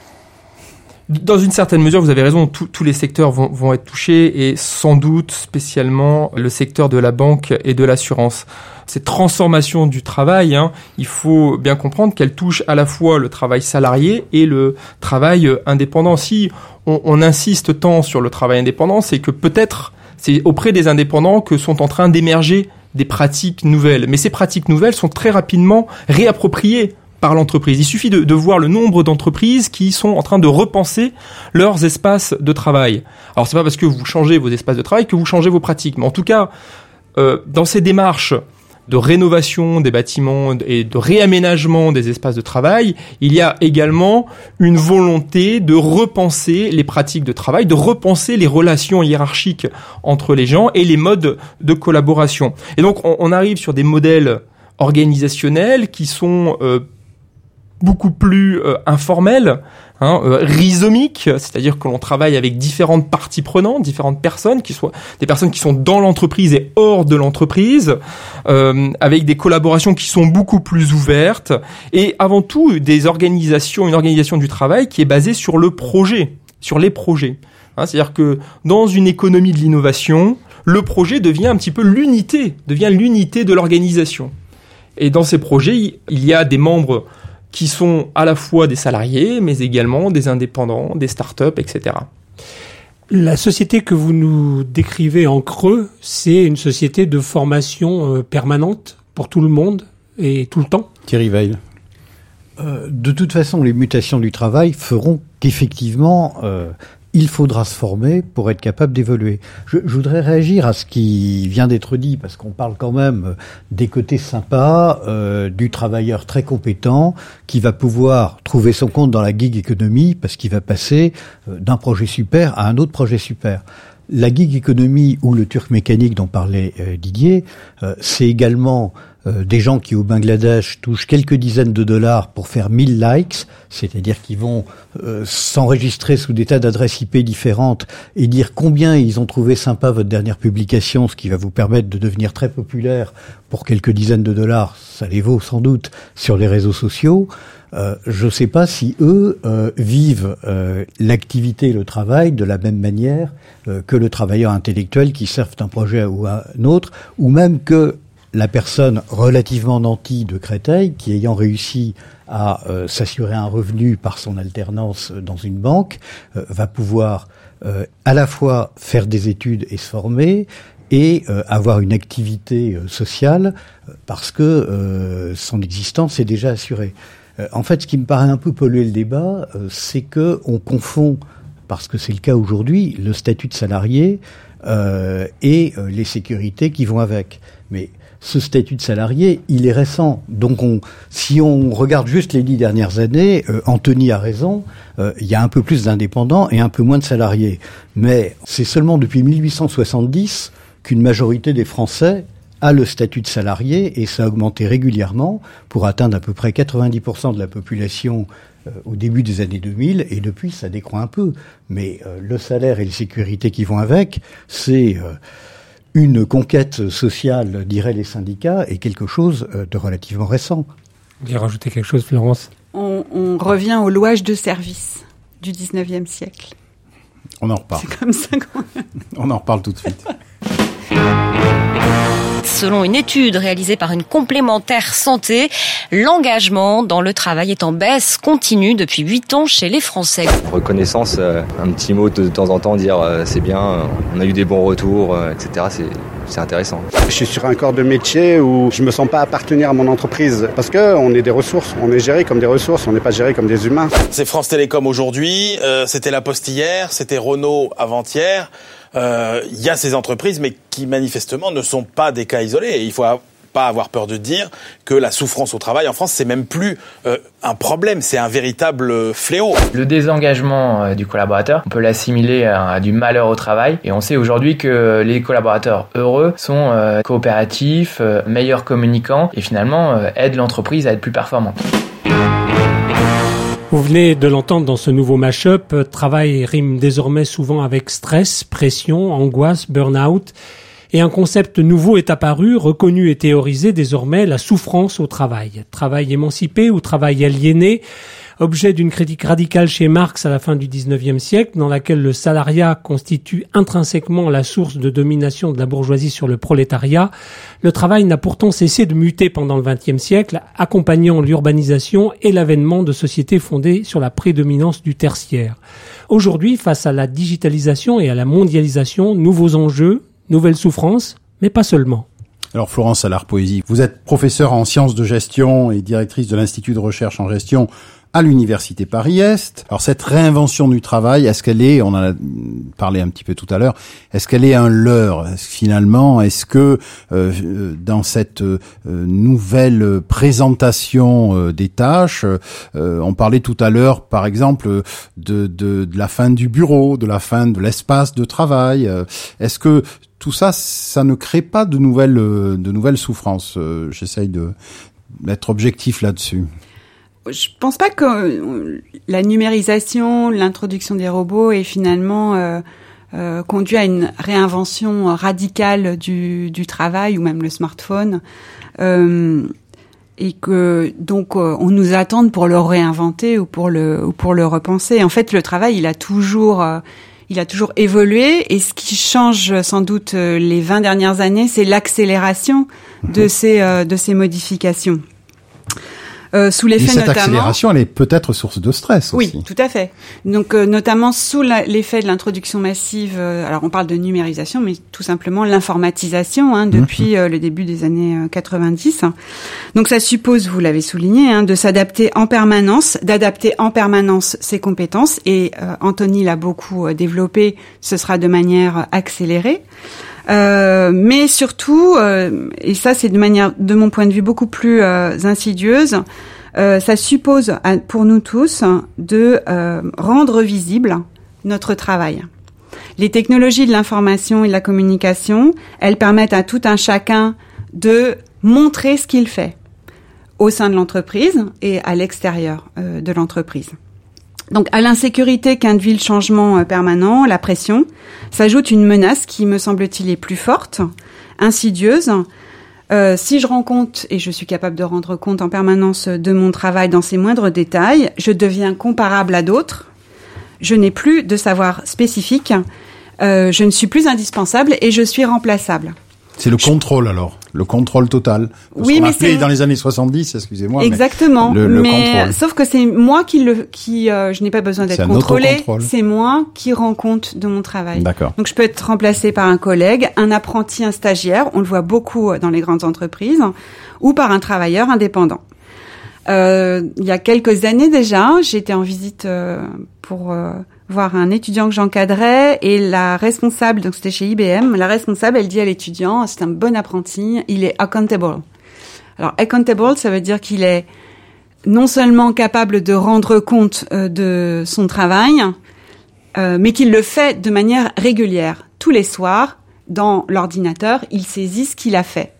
Speaker 13: Dans une certaine mesure, vous avez raison, tous les secteurs vont, être touchés et sans doute spécialement le secteur de la banque et de l'assurance. Cette transformation du travail, hein, il faut bien comprendre qu'elle touche à la fois le travail salarié et le travail euh, indépendant. Si on, on insiste tant sur le travail indépendant, c'est que peut-être c'est auprès des indépendants que sont en train d'émerger des pratiques nouvelles. Mais ces pratiques nouvelles sont très rapidement réappropriées par l'entreprise. Il suffit de, voir le nombre d'entreprises qui sont en train de repenser leurs espaces de travail. Alors c'est pas parce que vous changez vos espaces de travail que vous changez vos pratiques, mais en tout cas, euh, dans ces démarches de rénovation des bâtiments et de réaménagement des espaces de travail, il y a également une volonté de repenser les pratiques de travail, de repenser les relations hiérarchiques entre les gens et les modes de collaboration. Et donc on, on arrive sur des modèles organisationnels qui sont euh, beaucoup plus euh, informel, hein, euh, rhizomique, c'est-à-dire que l'on travaille avec différentes parties prenantes, différentes personnes, qui soient des personnes qui sont dans l'entreprise et hors de l'entreprise, euh, avec des collaborations qui sont beaucoup plus ouvertes, et avant tout des organisations, une organisation du travail qui est basée sur le projet, sur les projets. Hein, c'est-à-dire que dans une économie de l'innovation, le projet devient un petit peu l'unité, devient l'unité de l'organisation. Et dans ces projets, il y a des membres qui sont à la fois des salariés, mais également des indépendants, des startups, etc.
Speaker 2: La société que vous nous décrivez en creux, c'est une société de formation euh, permanente pour tout le monde et tout le temps?
Speaker 3: Thierry Veil.
Speaker 5: Euh, de toute façon, les mutations du travail feront qu'effectivement, euh, il faudra se former pour être capable d'évoluer. Je, voudrais réagir à ce qui vient d'être dit, parce qu'on parle quand même des côtés sympas euh, du travailleur très compétent qui va pouvoir trouver son compte dans la gig économie parce qu'il va passer euh, d'un projet super à un autre projet super. La gig économie ou le turc mécanique dont parlait euh, Didier, c'est également euh, des gens qui au Bangladesh touchent quelques dizaines de dollars pour faire 1000 likes, c'est-à-dire qu'ils vont euh, s'enregistrer sous des tas d'adresses IP différentes et dire combien ils ont trouvé sympa votre dernière publication, ce qui va vous permettre de devenir très populaire pour quelques dizaines de dollars, ça les vaut sans doute sur les réseaux sociaux. Euh, je ne sais pas si eux vivent l'activité et le travail de la même manière que le travailleur intellectuel qui servent un projet ou un autre, ou même que la personne relativement nantie de Créteil, qui ayant réussi à euh, s'assurer un revenu par son alternance dans une banque, euh, va pouvoir euh, à la fois faire des études et se former et avoir une activité sociale parce que son existence est déjà assurée. en fait, ce qui me paraît un peu polluer le débat, c'est que on confond, parce que c'est le cas aujourd'hui, le statut de salarié et les sécurités qui vont avec. Mais ce statut de salarié, il est récent. Donc, on, si on regarde juste les dix dernières années, euh, Anthony a raison, euh, il y a un peu plus d'indépendants et un peu moins de salariés. Mais c'est seulement depuis 1870 qu'une majorité des Français a le statut de salarié et ça a augmenté régulièrement pour atteindre à peu près 90% de la population euh, au début des années 2000 et depuis ça décroît un peu. Mais le salaire et les sécurités qui vont avec, c'est une conquête sociale, diraient les syndicats, est quelque chose euh, de relativement récent.
Speaker 2: Vous voulez rajouter quelque chose, Florence?
Speaker 4: On, on, revient au louage de service du 19e siècle.
Speaker 3: On en reparle.
Speaker 4: C'est comme ça qu'on...
Speaker 3: on en reparle tout de suite.
Speaker 17: Selon une étude réalisée par une complémentaire santé, l'engagement dans le travail est en baisse continue depuis 8 ans chez les Français.
Speaker 18: Reconnaissance, euh, un petit mot de temps en temps, dire euh, c'est bien, on a eu des bons retours, euh, etc. C'est c'est intéressant.
Speaker 19: Je suis sur un corps de métier où je me sens pas appartenir à mon entreprise parce que on est des ressources, on est géré comme des ressources, on n'est pas géré comme des humains.
Speaker 20: C'est France Télécom aujourd'hui, c'était La Poste hier, c'était Renault avant-hier il euh, y a ces entreprises, mais qui manifestement ne sont pas des cas isolés. Il faut pas avoir peur de dire que la souffrance au travail en France, c'est même plus euh, un problème, c'est un véritable fléau.
Speaker 21: Le désengagement euh, du collaborateur, on peut l'assimiler à, du malheur au travail. Et on sait aujourd'hui que les collaborateurs heureux sont coopératifs, meilleurs communicants et finalement aident l'entreprise à être plus performante.
Speaker 2: Vous venez de l'entendre dans ce nouveau mash-up, travail rime désormais souvent avec stress, pression, angoisse, burn-out. Et un concept nouveau est apparu, reconnu et théorisé désormais, la souffrance au travail. Travail émancipé ou travail aliéné objet d'une critique radicale chez Marx à la fin du XIXe siècle, dans laquelle le salariat constitue intrinsèquement la source de domination de la bourgeoisie sur le prolétariat, le travail n'a pourtant cessé de muter pendant le XXe siècle, accompagnant l'urbanisation et l'avènement de sociétés fondées sur la prédominance du tertiaire. Aujourd'hui, face à la digitalisation et à la mondialisation, nouveaux enjeux, nouvelles souffrances, mais pas seulement.
Speaker 3: Alors Florence Salard Poésie, vous êtes professeure en sciences de gestion et directrice de l'Institut de recherche en gestion à l'université Paris-Est. Alors cette réinvention du travail, est-ce qu'elle est, on en a parlé un petit peu tout à l'heure, est-ce qu'elle est un leurre? Finalement, est-ce que euh, dans cette euh, nouvelle présentation euh, des tâches, on parlait tout à l'heure, par exemple, de, de, de, la fin du bureau, de la fin de l'espace de travail. est-ce que tout ça, ça ne crée pas de nouvelles, de nouvelles souffrances? J'essaye de d'être objectif là-dessus
Speaker 4: je pense pas que la numérisation, l'introduction des robots ait finalement euh, euh, conduit à une réinvention radicale du, du, travail ou même le smartphone. Euh, et que donc euh, on nous attend pour le réinventer ou pour le ou pour le repenser. En fait, le travail, il a toujours euh, il a toujours évolué et ce qui change sans doute les 20 dernières années, c'est l'accélération de ces de ces modifications. Euh, sous l'effet
Speaker 3: cette
Speaker 4: notamment.
Speaker 3: accélération, elle est peut-être source de stress
Speaker 4: oui,
Speaker 3: aussi.
Speaker 4: Oui, tout à fait. Donc euh, notamment sous l'effet de l'introduction massive. Euh, alors on parle de numérisation, mais tout simplement l'informatisation hein, depuis mmh. le début des années 90. Donc ça suppose, vous l'avez souligné, hein, de s'adapter en permanence, d'adapter en permanence ses compétences. Et Anthony l'a beaucoup développé. Ce sera de manière accélérée. Euh, mais surtout, euh, et ça c'est de manière, de mon point de vue, beaucoup plus euh, insidieuse, ça suppose pour nous tous de rendre visible notre travail. Les technologies de l'information et de la communication, elles permettent à tout un chacun de montrer ce qu'il fait au sein de l'entreprise et à l'extérieur de l'entreprise. Donc à l'insécurité qu'induit le changement euh, permanent, la pression, s'ajoute une menace qui, me semble-t-il, est plus forte, insidieuse. Euh, si je rends compte, et je suis capable de rendre compte en permanence de mon travail dans ses moindres détails, je deviens comparable à d'autres, je n'ai plus de savoir spécifique, euh, je ne suis plus indispensable et je suis remplaçable.
Speaker 3: C'est le contrôle alors, le contrôle total.
Speaker 4: oui, mais c'est
Speaker 3: dans les années 70, excusez-moi.
Speaker 4: Exactement.
Speaker 3: Mais, le,
Speaker 4: mais sauf que c'est moi qui le, qui, euh, je n'ai pas besoin d'être contrôlé. C'est moi qui rends compte de mon travail.
Speaker 3: D'accord.
Speaker 4: Donc je peux être remplacé par un collègue, un apprenti, un stagiaire. On le voit beaucoup euh, dans les grandes entreprises, ou par un travailleur indépendant. Euh, il y a quelques années déjà, j'étais en visite euh, pour euh, voir un étudiant que j'encadrais et la responsable, donc c'était chez IBM, la responsable, elle dit à l'étudiant, c'est un bon apprenti, il est accountable. Alors accountable, ça veut dire qu'il est non seulement capable de rendre compte euh, de son travail, euh, mais qu'il le fait de manière régulière. Tous les soirs, dans l'ordinateur, il saisit ce qu'il a fait.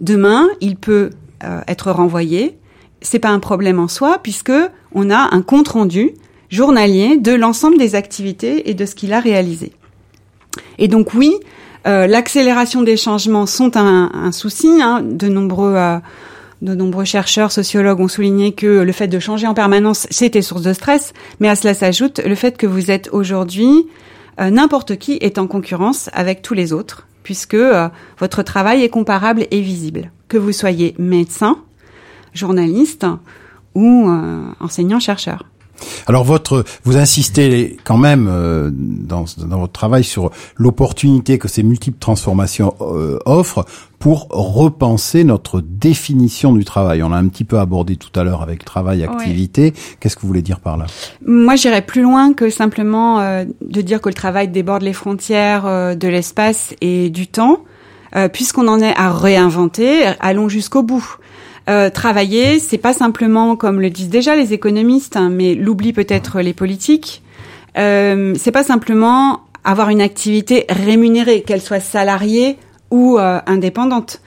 Speaker 4: Demain, il peut euh, être renvoyé. C'est pas un problème en soi puisque on a un compte rendu journalier de l'ensemble des activités et de ce qu'il a réalisé. Et donc oui, euh, l'accélération des changements sont un, souci. Hein. De nombreux euh, de nombreux chercheurs, sociologues ont souligné que le fait de changer en permanence, c'était source de stress. Mais à cela s'ajoute le fait que vous êtes aujourd'hui, euh, n'importe qui est en concurrence avec tous les autres, puisque votre travail est comparable et visible. Que vous soyez médecin, journaliste ou enseignant-chercheur.
Speaker 3: Alors votre, vous insistez quand même euh, dans, dans, votre travail sur l'opportunité que ces multiples transformations euh, offrent pour repenser notre définition du travail. On l'a un petit peu abordé tout à l'heure avec travail, activité. Qu'est-ce que vous voulez dire par là?
Speaker 4: Moi, j'irais plus loin que simplement euh, de dire que le travail déborde les frontières euh, de l'espace et du temps. Euh, puisqu'on en est à réinventer, allons jusqu'au bout. Euh, travailler, c'est pas simplement comme le disent déjà les économistes, hein, mais l'oublie peut-être les politiques. Euh, c'est pas simplement avoir une activité rémunérée, qu'elle soit salariée ou euh, indépendante.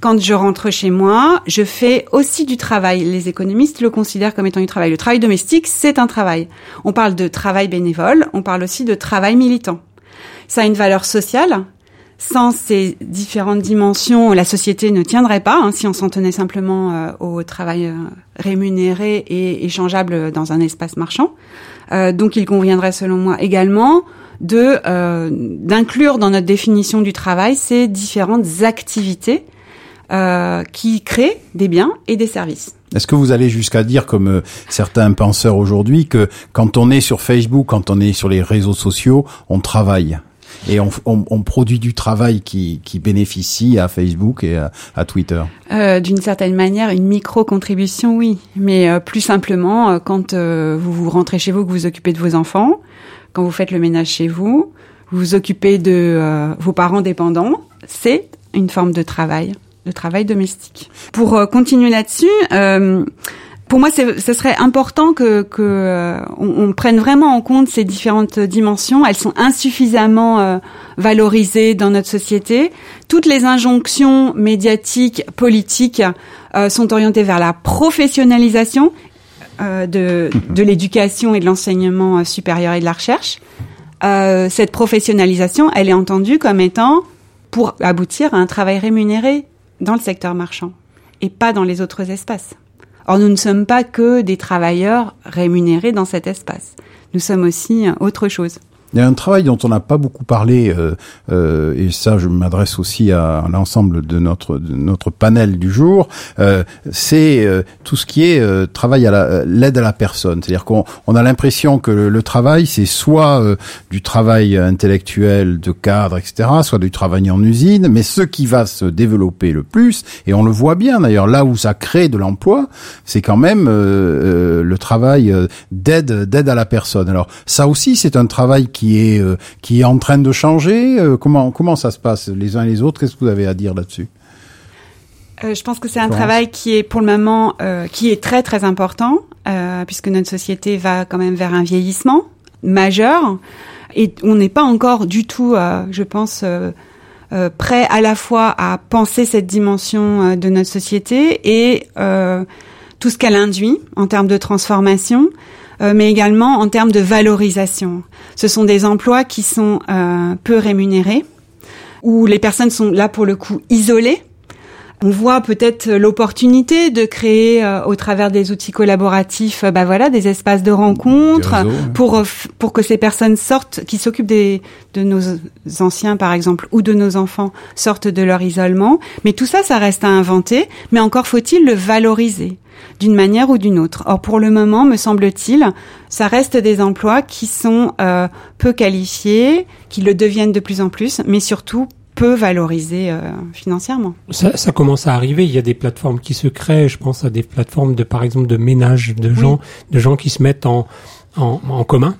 Speaker 4: Quand je rentre chez moi, je fais aussi du travail. Les économistes le considèrent comme étant du travail. Le travail domestique, c'est un travail. On parle de travail bénévole, on parle aussi de travail militant. Ça a une valeur sociale, sans ces différentes dimensions, la société ne tiendrait pas hein, si on s'en tenait simplement euh, au travail euh, rémunéré et échangeable dans un espace marchand. Euh, donc il conviendrait selon moi également de d'inclure dans notre définition du travail ces différentes activités qui créent des biens et des services.
Speaker 3: Est-ce que vous allez jusqu'à dire, comme certains penseurs aujourd'hui, que quand on est sur Facebook, quand on est sur les réseaux sociaux, on travaille? Et on, on, on, produit du travail qui, qui bénéficie à Facebook et à, Twitter
Speaker 4: euh, D'une certaine manière, une micro-contribution, oui. Mais euh, plus simplement, euh, quand euh, vous vous rentrez chez vous, que vous vous occupez de vos enfants, quand vous faites le ménage chez vous, vous vous occupez de euh, vos parents dépendants, c'est une forme de travail, de travail domestique. Pour continuer là-dessus, pour moi, ce serait important que, que euh, prenne vraiment en compte ces différentes dimensions. Elles sont insuffisamment euh, valorisées dans notre société. Toutes les injonctions médiatiques, politiques, euh, sont orientées vers la professionnalisation euh, de, de l'éducation et de l'enseignement supérieur et de la recherche. cette professionnalisation, elle est entendue comme étant pour aboutir à un travail rémunéré dans le secteur marchand et pas dans les autres espaces. Or, nous ne sommes pas que des travailleurs rémunérés dans cet espace. Nous sommes aussi autre chose.
Speaker 3: Il y a un travail dont on n'a pas beaucoup parlé, euh, euh, et ça, je m'adresse aussi à, l'ensemble de notre de notre panel du jour. Euh, c'est euh, tout ce qui est euh, travail à l'aide à la personne. C'est-à-dire qu'on on a l'impression que le, travail, c'est soit du travail intellectuel de cadre, etc., soit du travail en usine. Mais ce qui va se développer le plus, et on le voit bien d'ailleurs, là où ça crée de l'emploi, c'est quand même le travail d'aide d'aide à la personne. Alors ça aussi, c'est un travail qui qui est euh, qui est en train de changer euh, Comment comment ça se passe les uns et les autres Qu'est-ce que vous avez à dire là-dessus?
Speaker 4: Euh, je pense que c'est un travail qui est pour le moment qui est très très important puisque notre société va quand même vers un vieillissement majeur et on n'est pas encore du tout, je pense, prêt à la fois à penser cette dimension de notre société et tout ce qu'elle induit en termes de transformation, mais également en termes de valorisation. Ce sont des emplois qui sont euh, peu rémunérés, où les personnes sont là pour le coup isolées. On voit peut-être l'opportunité de créer euh, au travers des outils collaboratifs, bah voilà, des espaces de rencontre pour pour que ces personnes sortent, qui s'occupent des de nos anciens par exemple ou de nos enfants sortent de leur isolement. Mais tout ça, ça reste à inventer. Mais encore faut-il le valoriser d'une manière ou d'une autre. Or, pour le moment, me semble-t-il, ça reste des emplois qui sont euh, peu qualifiés, qui le deviennent de plus en plus, mais surtout peu valorisés euh, financièrement.
Speaker 2: Ça, ça, commence à arriver. Il y a des plateformes qui se créent. Je pense à des plateformes de, par exemple, de ménage de gens, de gens qui se mettent en, en, en commun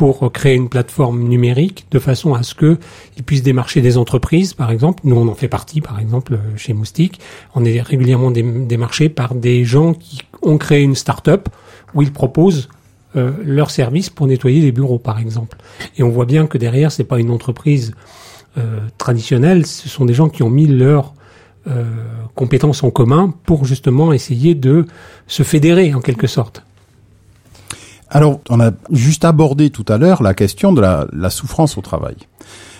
Speaker 2: pour créer une plateforme numérique de façon à ce que ils puissent démarcher des entreprises, par exemple. Nous, on en fait partie, par exemple, chez Moustique. On est régulièrement démarché par des gens qui ont créé une start-up où ils proposent euh, leurs services pour nettoyer les bureaux, par exemple. Et on voit bien que derrière, c'est pas une entreprise euh, traditionnelle, ce sont des gens qui ont mis leurs euh, compétences en commun pour justement essayer de se fédérer en quelque sorte.
Speaker 3: Alors, on a juste abordé tout à l'heure la question de la, souffrance au travail.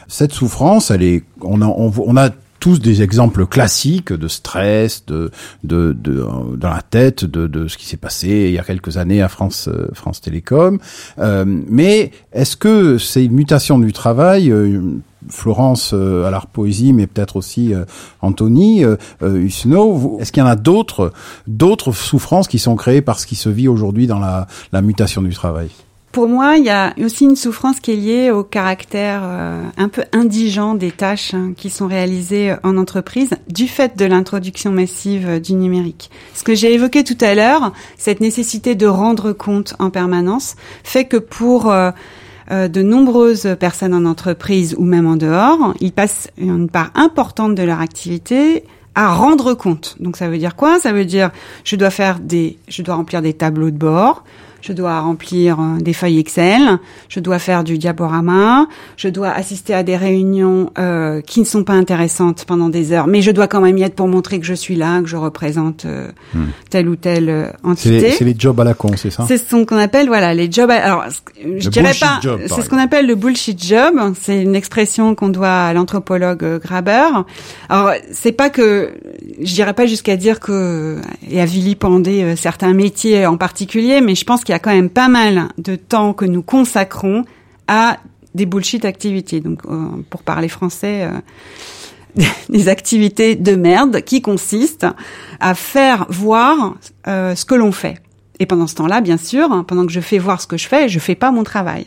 Speaker 3: Cette souffrance, elle est, on a, on, a tous des exemples classiques de stress, de, de, de dans la tête, de, de ce qui s'est passé il y a quelques années à France, euh, France Télécom. Euh, mais est-ce que ces mutations du travail euh, Florence euh, à l'art poésie, mais peut-être aussi euh, Anthony euh, Est-ce qu'il y en a d'autres, d'autres souffrances qui sont créées par ce qui se vit aujourd'hui dans la, la mutation du travail?
Speaker 4: Pour moi, il y a aussi une souffrance qui est liée au caractère un peu indigent des tâches hein, qui sont réalisées en entreprise du fait de l'introduction massive du numérique. Ce que j'ai évoqué tout à l'heure, cette nécessité de rendre compte en permanence, fait que pour euh, de nombreuses personnes en entreprise ou même en dehors, ils passent une part importante de leur activité à rendre compte. Donc ça veut dire quoi? Ça veut dire je dois faire des je dois remplir des tableaux de bord, je dois remplir euh, des feuilles Excel, je dois faire du diaporama, je dois assister à des réunions euh, qui ne sont pas intéressantes pendant des heures, mais je dois quand même y être pour montrer que je suis là, que je représente euh, hmm. telle ou telle euh, entité.
Speaker 3: C'est les, jobs à la con, c'est ça?
Speaker 4: C'est ce qu'on appelle voilà les jobs. À, alors je dirais pas. C'est ce qu'on appelle le bullshit job. C'est une expression qu'on doit à l'anthropologue Graber. Alors c'est pas que je dirais pas jusqu'à dire que et à vilipender certains métiers en particulier, mais je pense qu'il y a quand même pas mal de temps que nous consacrons à des bullshit activités. Donc, euh, pour parler français, euh, des activités de merde qui consistent à faire voir euh, ce que l'on fait. Et pendant ce temps-là, bien sûr, hein, pendant que je fais voir ce que je fais, je fais pas mon travail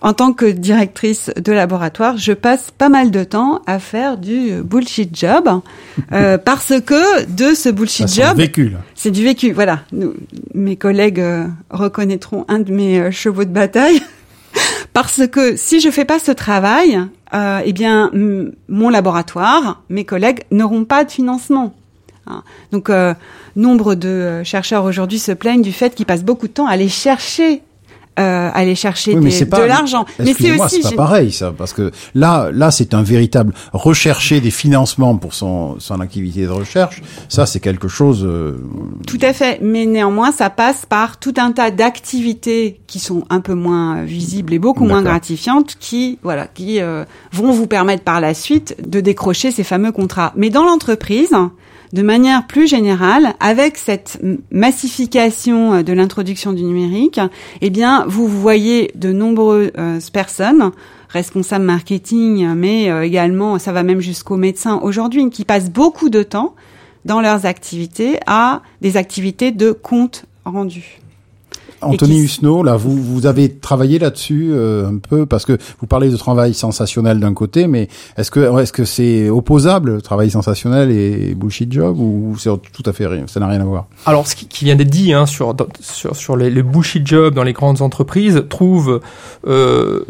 Speaker 4: en tant que directrice de laboratoire, je passe pas mal de temps à faire du bullshit job euh, parce que de ce bullshit job, c'est du vécu. Voilà, mes collègues euh, reconnaîtront un de mes euh, chevaux de bataille parce que si je fais pas ce travail, eh bien mon laboratoire, mes collègues n'auront pas de financement. Hein. Donc, nombre de chercheurs aujourd'hui se plaignent du fait qu'ils passent beaucoup de temps à aller chercher euh, aller chercher de l'argent.
Speaker 3: Mais c'est aussi pas pareil ça, parce que là, là, c'est un véritable rechercher des financements pour son son activité de recherche. Ça, c'est quelque chose. Euh,
Speaker 4: tout à fait. Mais néanmoins, ça passe par tout un tas d'activités qui sont un peu moins visibles et beaucoup moins gratifiantes, qui voilà, qui euh, vont vous permettre par la suite de décrocher ces fameux contrats. Mais dans l'entreprise, De manière plus générale, avec cette massification euh, de l'introduction du numérique, eh bien, vous voyez de nombreuses euh, personnes responsables marketing, mais euh, également, ça va même jusqu'aux médecins aujourd'hui, qui passent beaucoup de temps dans leurs activités à des activités de compte rendu.
Speaker 3: Anthony Husneau, là, vous, vous avez travaillé là-dessus euh, un peu parce que vous parlez de travail sensationnel d'un côté, mais est-ce que est-ce que c'est opposable travail sensationnel et bullshit job ou c'est tout à fait rien, ça n'a rien à voir?
Speaker 13: Alors, ce qui, vient d'être dit hein, sur, sur sur les, les bullshit jobs dans les grandes entreprises trouve euh,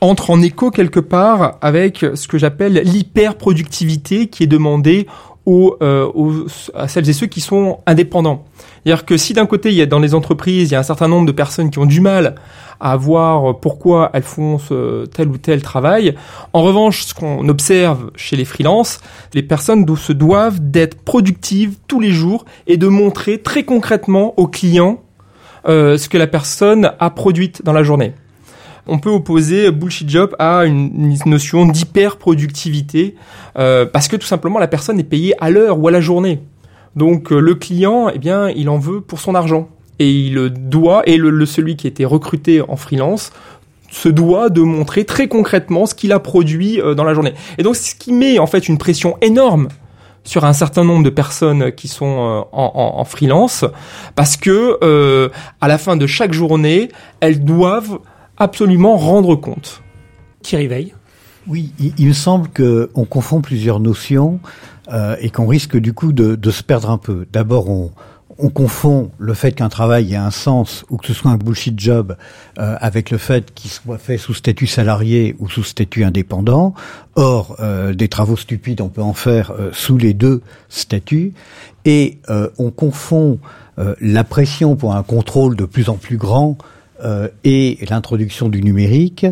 Speaker 13: entre en écho quelque part avec ce que j'appelle l'hyper-productivité qui est demandée aux, euh, aux, à celles et ceux qui sont indépendants. C'est-à-dire que si d'un côté, il y a dans les entreprises, il y a un certain nombre de personnes qui ont du mal à voir pourquoi elles font ce, tel ou tel travail, en revanche, ce qu'on observe chez les freelances, les personnes se doivent d'être productives tous les jours et de montrer très concrètement aux clients euh, ce que la personne a produit dans la journée on peut opposer bullshit job à une, notion d'hyper productivité euh, parce que tout simplement la personne est payée à l'heure ou à la journée. Donc euh, le client, eh bien, il en veut pour son argent et il doit et le, celui qui a été recruté en freelance se doit de montrer très concrètement ce qu'il a produit euh, dans la journée. Et donc ce qui met en fait une pression énorme sur un certain nombre de personnes qui sont euh, en, en, freelance parce que à la fin de chaque journée, elles doivent absolument rendre compte.
Speaker 2: Thierry Veille.
Speaker 5: Oui, il, il me semble qu'on confond plusieurs notions. Euh, et qu'on risque du coup de, de, se perdre un peu. D'abord, on, on confond le fait qu'un travail ait un sens ou que ce soit un bullshit job euh, avec le fait qu'il soit fait sous statut salarié ou sous statut indépendant. Or, euh, des travaux stupides, on peut en faire euh, sous les deux statuts. Et euh, on confond la pression pour un contrôle de plus en plus grand et l'introduction du numérique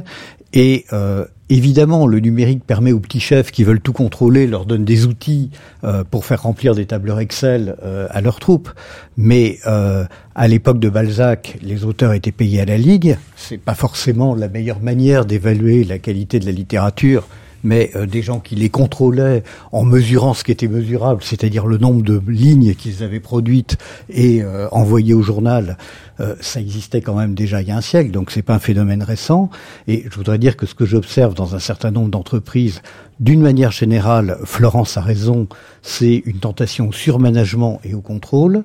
Speaker 5: et euh, évidemment, le numérique permet aux petits chefs qui veulent tout contrôler, leur donne des outils euh, pour faire remplir des tableurs Excel euh, à leurs troupes. Mais à l'époque de Balzac, les auteurs étaient payés à la ligue. C'est pas forcément la meilleure manière d'évaluer la qualité de la littérature mais des gens qui les contrôlaient en mesurant ce qui était mesurable, c'est-à-dire le nombre de lignes qu'ils avaient produites et envoyées au journal, euh, ça existait quand même déjà il y a un siècle, donc c'est pas un phénomène récent. Et je voudrais dire que ce que j'observe dans un certain nombre d'entreprises, d'une manière générale, Florence a raison, c'est une tentation au surmanagement et au contrôle.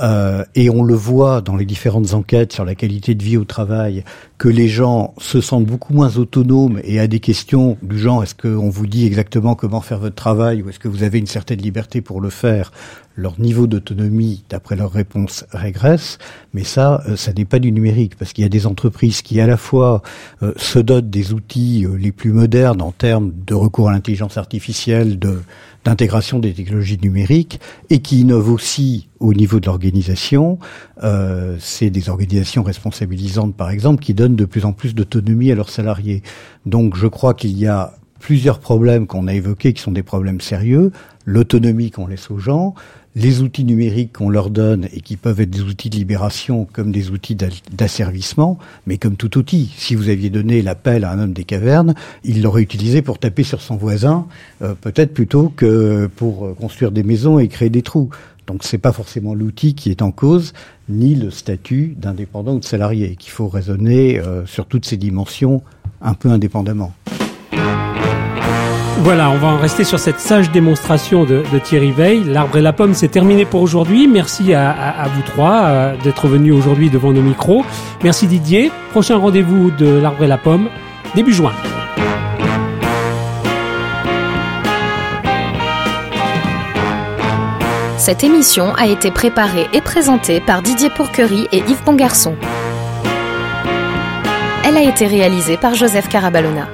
Speaker 5: Euh, et on le voit dans les différentes enquêtes sur la qualité de vie au travail, que les gens se sentent beaucoup moins autonomes et à des questions du genre est-ce qu'on vous dit exactement comment faire votre travail ou est-ce que vous avez une certaine liberté pour le faire? Leur niveau d'autonomie, d'après leurs réponses, régresse. Mais ça, euh, ça n'est pas du numérique, parce qu'il y a des entreprises qui, à la fois, euh, se dotent des outils les plus modernes en termes de recours à l'intelligence artificielle, de d'intégration des technologies numériques et qui innovent aussi au niveau de l'organisation. Euh, c'est des organisations responsabilisantes, par exemple, qui donnent de plus en plus d'autonomie à leurs salariés. Donc je crois qu'il y a plusieurs problèmes qu'on a évoqués qui sont des problèmes sérieux. L'autonomie qu'on laisse aux gens, les outils numériques qu'on leur donne et qui peuvent être des outils de libération comme des outils d'asservissement, mais comme tout outil. Si vous aviez donné l'appel à un homme des cavernes, il l'aurait utilisé pour taper sur son voisin, euh, peut-être plutôt que pour euh, construire des maisons et créer des trous. Donc c'est pas forcément l'outil qui est en cause, ni le statut d'indépendant ou de salarié, qu'il faut raisonner euh, sur toutes ces dimensions un peu indépendamment.
Speaker 2: Voilà, on va en rester sur cette sage démonstration de, Thierry Veil. L'arbre et la pomme, c'est terminé pour aujourd'hui. Merci à, vous trois euh, d'être venus aujourd'hui devant nos micros. Merci Didier. Prochain rendez-vous de l'arbre et la pomme, début juin.
Speaker 22: Cette émission a été préparée et présentée par Didier Pourquerie et Yves Bongarçon. Elle a été réalisée par Joseph Caraballona.